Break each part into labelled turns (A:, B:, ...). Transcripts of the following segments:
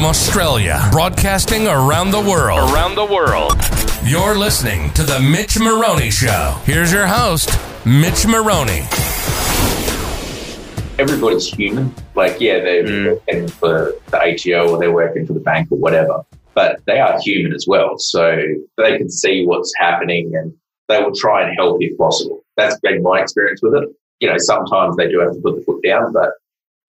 A: from Australia, broadcasting around the world.
B: Around the world.
A: You're listening to The Mitch Moroney Show. Here's your host, Mitch Moroney.
C: Everybody's human. Like, yeah, they're
B: Mm.
C: working for the ATO or they're working for the bank or whatever, but they are human as well. So they can see what's happening and they will try and help if possible. That's been my experience with it. You know, sometimes they do have to put the foot down, but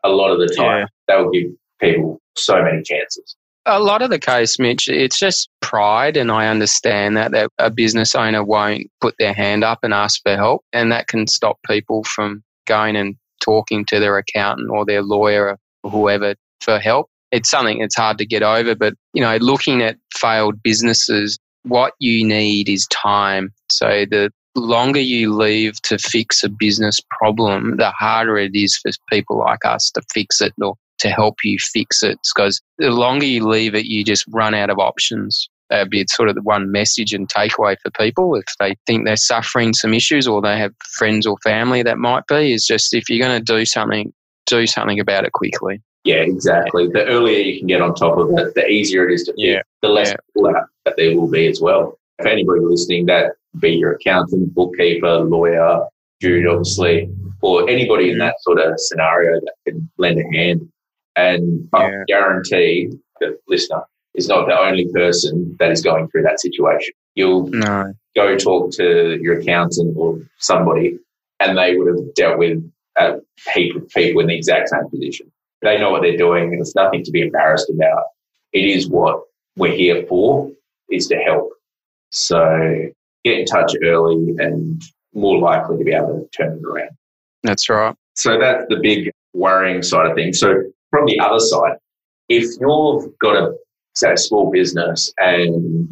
C: a lot of the time
B: Yeah.
C: they'll give people so many chances.
B: A lot of the case, Mitch, it's just pride, and I understand that, that a business owner won't put their hand up and ask for help, and that can stop people from going and talking to their accountant or their lawyer or whoever for help. It's something that's hard to get over, but you know, looking at failed businesses, what you need is time. So the longer you leave to fix a business problem, the harder it is for people like us to fix it or to help you fix it. Because the longer you leave it, you just run out of options. That'd be sort of the one message and takeaway for people if they think they're suffering some issues or they have friends or family that might be, is just if you're going to do something, do something about it quickly.
C: Yeah, exactly. The earlier you can get on top of it, the easier it is to fix,
B: Yeah.
C: the less
B: Yeah.
C: that there will be as well. If anybody listening, that be your accountant, bookkeeper, lawyer, Jude, obviously, or anybody in mm. that sort of scenario that can lend a hand. And I guarantee the listener is not the only person that is going through that situation. You'll
B: No.
C: go talk to your accountant or somebody, and they would have dealt with a heap of people in the exact same position. They know what they're doing, and it's nothing to be embarrassed about. It is what we're here for, is to help. So get in touch early and more likely to be able to turn it around.
B: That's right.
C: So that's the big worrying side of things. So from the other side, if you've got a say a small business and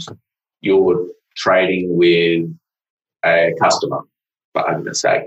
C: you're trading with a customer, for argument's sake,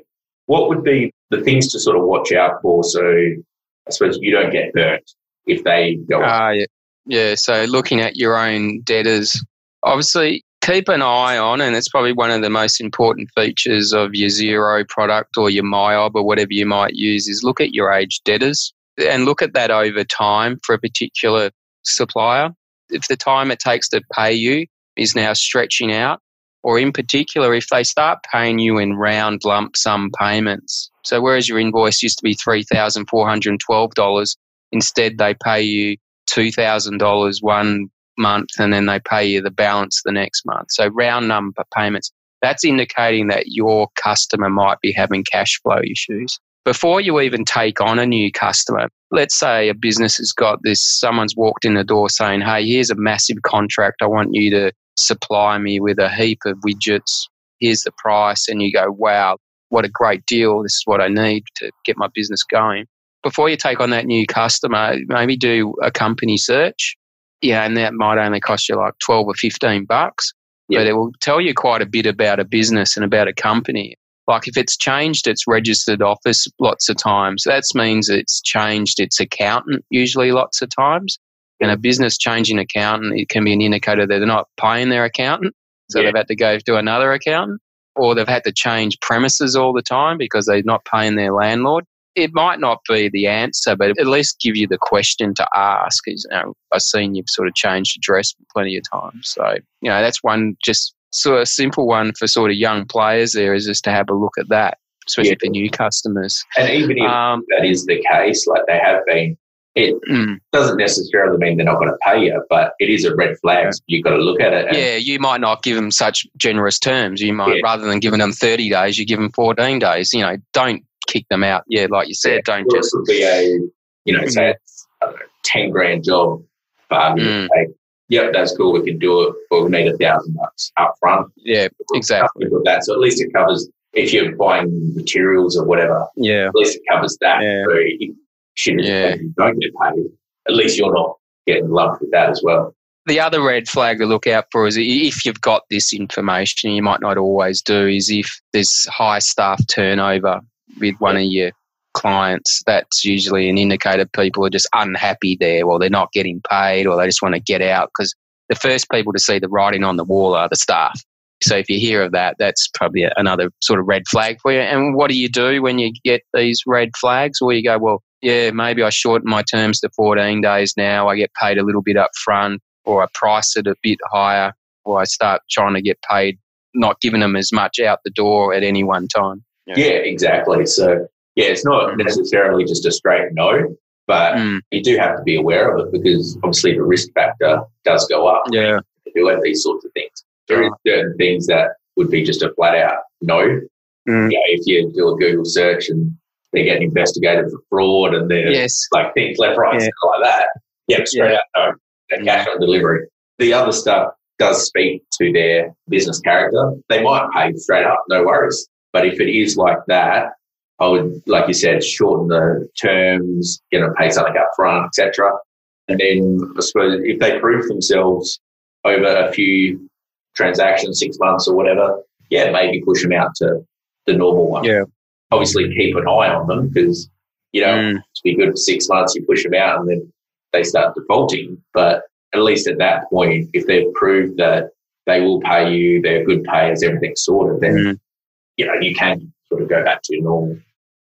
C: what would be the things to sort of watch out for so I suppose you don't get burnt if they go
B: Ah, yeah. yeah. So looking at your own debtors, obviously keep an eye on, and it's probably one of the most important features of your Xero product or your MYOB or whatever you might use is look at your age debtors and look at that over time for a particular supplier. If the time it takes to pay you is now stretching out, or in particular, if they start paying you in round lump sum payments. So whereas your invoice used to be $3,412, instead they pay you $2,000 one month and then they pay you the balance the next month. So round number payments. That's indicating that your customer might be having cash flow issues. Before you even take on a new customer, let's say a business has got this, someone's walked in the door saying, Hey, here's a massive contract. I want you to supply me with a heap of widgets. Here's the price. And you go, Wow, what a great deal. This is what I need to get my business going. Before you take on that new customer, maybe do a company search. Yeah, and that might only cost you like 12 or 15 bucks,
C: Yeah.
B: but it will tell you quite a bit about a business and about a company. Like if it's changed its registered office lots of times, that means it's changed its accountant usually lots of times. And a business changing accountant, it can be an indicator that they're not paying their accountant. So
C: Yeah.
B: they've had to go to another accountant or they've had to change premises all the time because they're not paying their landlord. It might not be the answer, but at least give you the question to ask. Is, you know, I've seen you've sort of changed address plenty of times. So, you know, that's one just sort a simple one for sort of young players there is just to have a look at that, especially
C: Yeah.
B: for new customers.
C: And even if
B: Um,
C: that is the case, like they have been, it
B: mm,
C: doesn't necessarily mean they're not going to pay you, but it is a red flag. So you've got to look at it.
B: yeah, you might not give them such generous terms. You might,
C: Yeah.
B: rather than giving them 30 days, you give them 14 days. You know, don't kick them out. Yeah, like you said, don't
C: Or it
B: just
C: could be a, you know, say it's know, 10 grand job argument's
B: Mm.
C: Yep, that's cool. We can do it, but we need a thousand bucks up front.
B: Yeah, exactly.
C: Like that. So at least it covers if you're buying materials or whatever.
B: Yeah,
C: At least it covers that.
B: Yeah.
C: So shit is
B: Yeah.
C: you don't get paid, at least you're not getting lumped with that as well.
B: the other red flag to look out for is if you've got this information, you might not always do, is if there's high staff turnover with one of your clients, that's usually an indicator people are just unhappy there or they're not getting paid or they just want to get out because the first people to see the writing on the wall are the staff. So if you hear of that, that's probably another sort of red flag for you. And what do you do when you get these red flags? Well, you go, well, yeah, maybe I shorten my terms to 14 days now. I get paid a little bit up front, or I price it a bit higher, or I start trying to get paid, not giving them as much out the door at any one time.
C: Yeah exactly. So, yeah, it's not necessarily just a straight no, but mm. you do have to be aware of it because obviously the risk factor does go up.
B: Yeah.
C: To do these sorts of things. There is certain things that would be just a flat out no. Mm. You know, if you do a Google search and they're getting investigated for fraud and they're
B: yes.
C: like things left, right, yeah. like that. Yeah, straight yeah. out no. And cash on delivery. The other stuff does speak to their business character. They might pay straight up, no worries. But if it is like that, I would, like you said, shorten the terms, you know, pay something up front, etc. And then I suppose if they prove themselves over a few transactions, six months or whatever, yeah, maybe push them out to the normal one.
B: Yeah.
C: Obviously, keep an eye on them because you know mm. to be good for six months, you push them out and then they start defaulting. But at least at that point, if they've proved that they will pay you, they're good payers, everything's sorted, then mm. you know you can sort of go back to normal.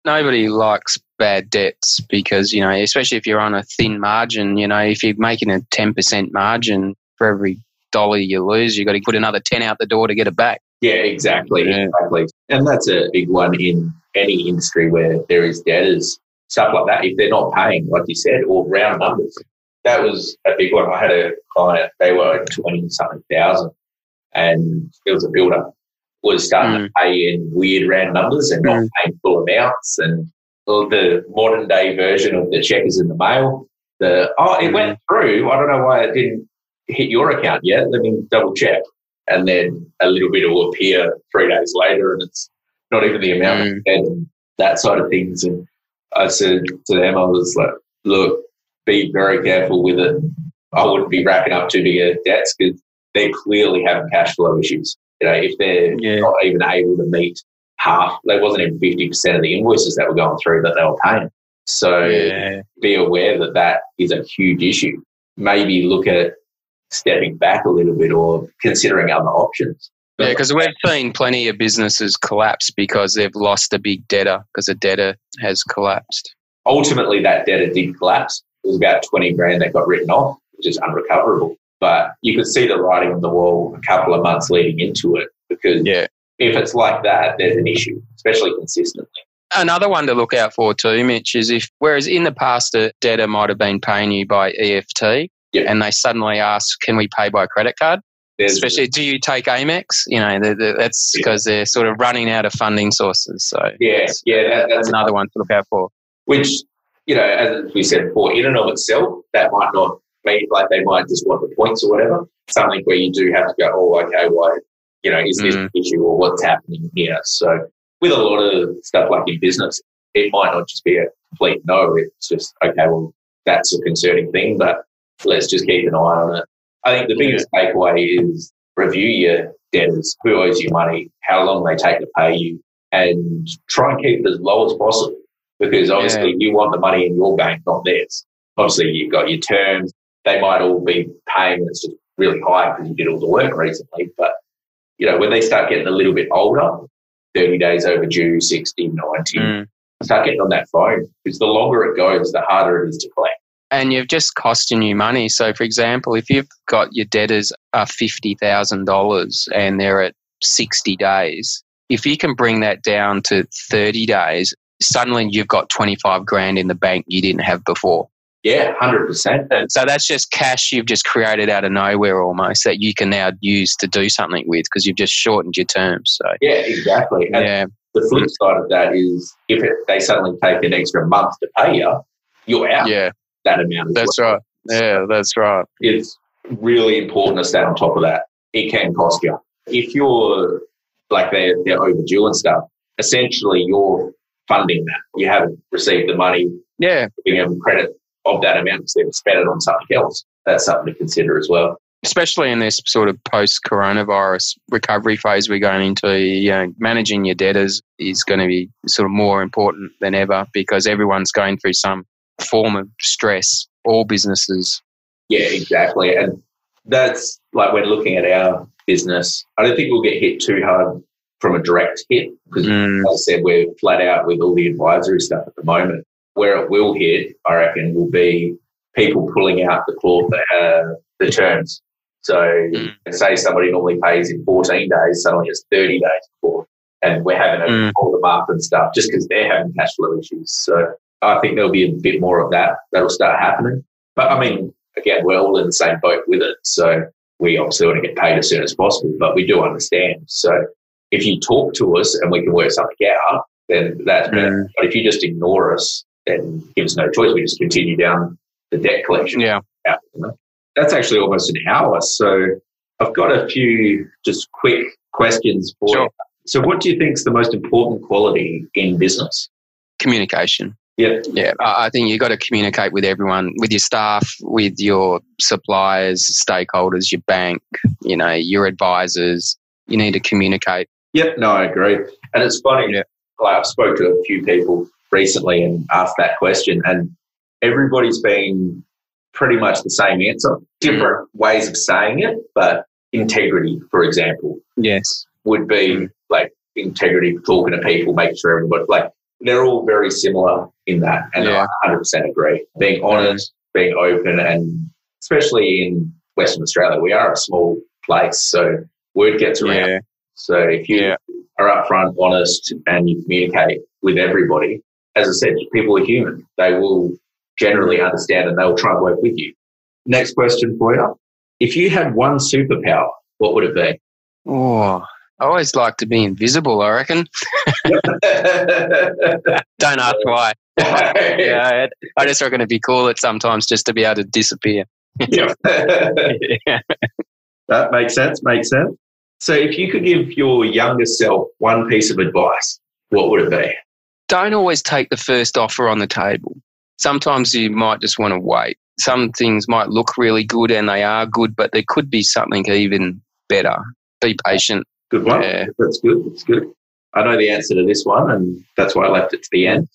B: Nobody likes bad debts because you know, especially if you're on a thin margin. You know, if you're making a ten percent margin for every dollar you lose, you've got to put another 10 out the door to get it back.
C: Yeah, exactly. Yeah. Exactly. And that's a big one in any industry where there is debtors, stuff like that. If they're not paying, like you said, or round numbers, that was a big one. I had a client, they were 20 something thousand, and it was a builder, was starting mm. to pay in weird round numbers and not mm. paying full amounts. And the modern day version of the check is in the mail. The oh, it mm. went through. I don't know why it didn't hit your account yet. Let me double check. And then a little bit will appear three days later, and it's not even the amount mm. and that side of things. And I said to them, I was like, look, be very careful with it. I wouldn't be racking up too big debts because they clearly have cash flow issues. You know, if they're yeah. not even able to meet half, they wasn't even 50% of the invoices that were going through that they were paying. So yeah. be aware that that is a huge issue. Maybe look at stepping back a little bit or considering other options.
B: Yeah, because we've seen plenty of businesses collapse because they've lost a big debtor because a debtor has collapsed.
C: Ultimately, that debtor did collapse. It was about 20 grand that got written off, which is unrecoverable. But you could see the writing on the wall a couple of months leading into it because
B: yeah.
C: if it's like that, there's an issue, especially consistently.
B: Another one to look out for too, Mitch, is if, whereas in the past, a debtor might have been paying you by EFT, Yep. And they suddenly ask, can we pay by credit card? There's Especially, do you take Amex? You know, the, the, that's because yeah. they're sort of running out of funding sources. So
C: yeah, yeah, that,
B: that's another one to look out for.
C: Which you know, as we said before, in and of itself, that might not mean like they might just want the points or whatever. Something where you do have to go, oh, okay, why, you know, is this mm. an issue or what's happening here? So with a lot of stuff like in business, it might not just be a complete no. It's just okay, well, that's a concerning thing, but let's just keep an eye on it. I think the biggest takeaway is review your debtors, who owes you money, how long they take to pay you, and try and keep it as low as possible because obviously yeah. you want the money in your bank, not theirs. Obviously, you've got your terms. They might all be paying it's just really high because you did all the work recently. But, you know, when they start getting a little bit older, 30 days overdue, 60, 90, mm. start getting on that phone because the longer it goes, the harder it is to collect
B: and you've just costing you money. So, for example, if you've got your debtors are fifty thousand dollars and they're at sixty days, if you can bring that down to thirty days, suddenly you've got twenty five grand in the bank you didn't have before.
C: Yeah, hundred percent.
B: So that's just cash you've just created out of nowhere almost that you can now use to do something with because you've just shortened your terms. So
C: yeah, exactly. And yeah. The flip side of that is if it, they suddenly take an extra month to pay you, you're out.
B: Yeah
C: that amount.
B: That's well. right. Yeah, that's right.
C: It's really important to stay on top of that. It can cost you. If you're like they're, they're overdue and stuff, essentially you're funding that. You haven't received the money.
B: Yeah.
C: Giving them credit of that amount because they've spent it on something else. That's something to consider as well.
B: Especially in this sort of post coronavirus recovery phase we're going into, you know, managing your debtors is going to be sort of more important than ever because everyone's going through some form of stress, all businesses.
C: Yeah, exactly. And that's like when looking at our business, I don't think we'll get hit too hard from a direct hit because, mm. as I said, we're flat out with all the advisory stuff at the moment. Where it will hit, I reckon, will be people pulling out the clause, uh, the terms. So, mm. say somebody normally pays in 14 days, suddenly it's 30 days before, and we're having to mm. pull them up and stuff just because they're having cash flow issues. So, I think there'll be a bit more of that that'll start happening. But I mean, again, we're all in the same boat with it. So, we obviously want to get paid as soon as possible, but we do understand. So, if you talk to us and we can work something out, then that's better. Mm. But if you just ignore us, then give us no choice. We just continue down the debt collection.
B: Yeah.
C: That's actually almost an hour. So I've got a few just quick questions for sure. you. So what do you think is the most important quality in business?
B: Communication.
C: Yeah.
B: Yeah. I think you've got to communicate with everyone, with your staff, with your suppliers, stakeholders, your bank, you know, your advisors. You need to communicate.
C: Yep. No, I agree. And it's funny. Yeah. Like I've spoke to a few people recently and asked that question and everybody's been pretty much the same answer, different mm. ways of saying it, but integrity, for example,
B: yes,
C: would be mm. like integrity, talking to people, making sure everybody like they're all very similar in that, and yeah. I 100% agree. Being honest, being open, and especially in Western Australia, we are a small place, so word gets around. Yeah. So if you yeah. are upfront, honest, and you communicate with everybody, as I said, people are human. They will generally understand and they'll try and work with you. Next question for you. If you had one superpower, what would it be?
B: Oh, I always like to be invisible, I reckon. Don't ask why. yeah, I just reckon it'd be cool at sometimes just to be able to disappear.
C: yeah. That makes sense, makes sense. So if you could give your younger self one piece of advice, what would it be?
B: Don't always take the first offer on the table sometimes you might just want to wait. Some things might look really good and they are good, but there could be something even better. Be patient.
C: Good one. Yeah. That's good. That's good. I know the answer to this one, and that's why I left it to the end.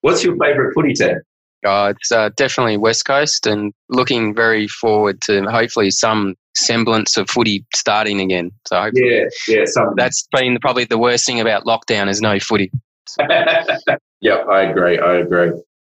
C: What's your favourite footy team?
B: Oh, it's uh, definitely West Coast, and looking very forward to hopefully some semblance of footy starting again. So
C: yeah, yeah, some...
B: that's been probably the worst thing about lockdown is no footy.
C: yeah, I agree. I agree.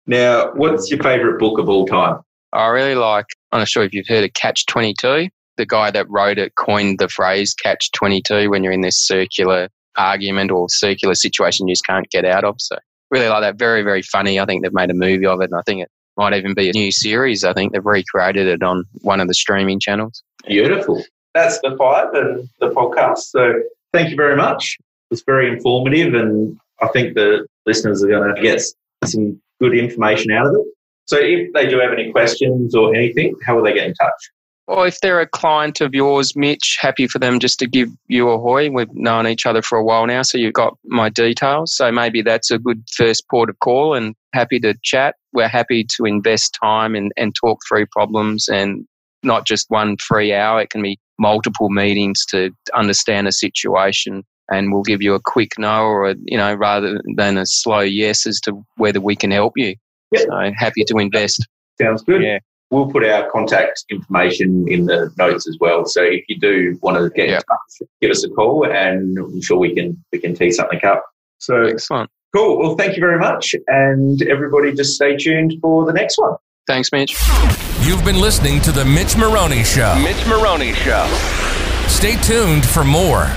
C: Now, what's your favourite book of all time?
B: I really like, I'm not sure if you've heard of Catch 22. The guy that wrote it coined the phrase Catch 22 when you're in this circular argument or circular situation you just can't get out of. So, really like that. Very, very funny. I think they've made a movie of it, and I think it might even be a new series. I think they've recreated it on one of the streaming channels.
C: Beautiful. That's the five and the podcast. So, thank you very much. It was very informative, and I think the listeners are going to get some good information out of it. So if they do have any questions or anything, how will they get in touch?
B: Well, if they're a client of yours, Mitch, happy for them just to give you a hoy. We've known each other for a while now, so you've got my details. So maybe that's a good first port of call and happy to chat. We're happy to invest time and, and talk through problems and not just one free hour. It can be multiple meetings to understand a situation and we'll give you a quick no or a, you know rather than a slow yes as to whether we can help you. Yep. So happy to invest.
C: Sounds good. Yeah. We'll put our contact information in the notes as well. So if you do want to get yep. in touch, give us a call and I'm sure we can we can tee something up. So
B: excellent.
C: Cool. Well, thank you very much. And everybody just stay tuned for the next one.
B: Thanks, Mitch.
A: You've been listening to The Mitch Moroney Show.
D: Mitch Moroney Show.
A: Stay tuned for more.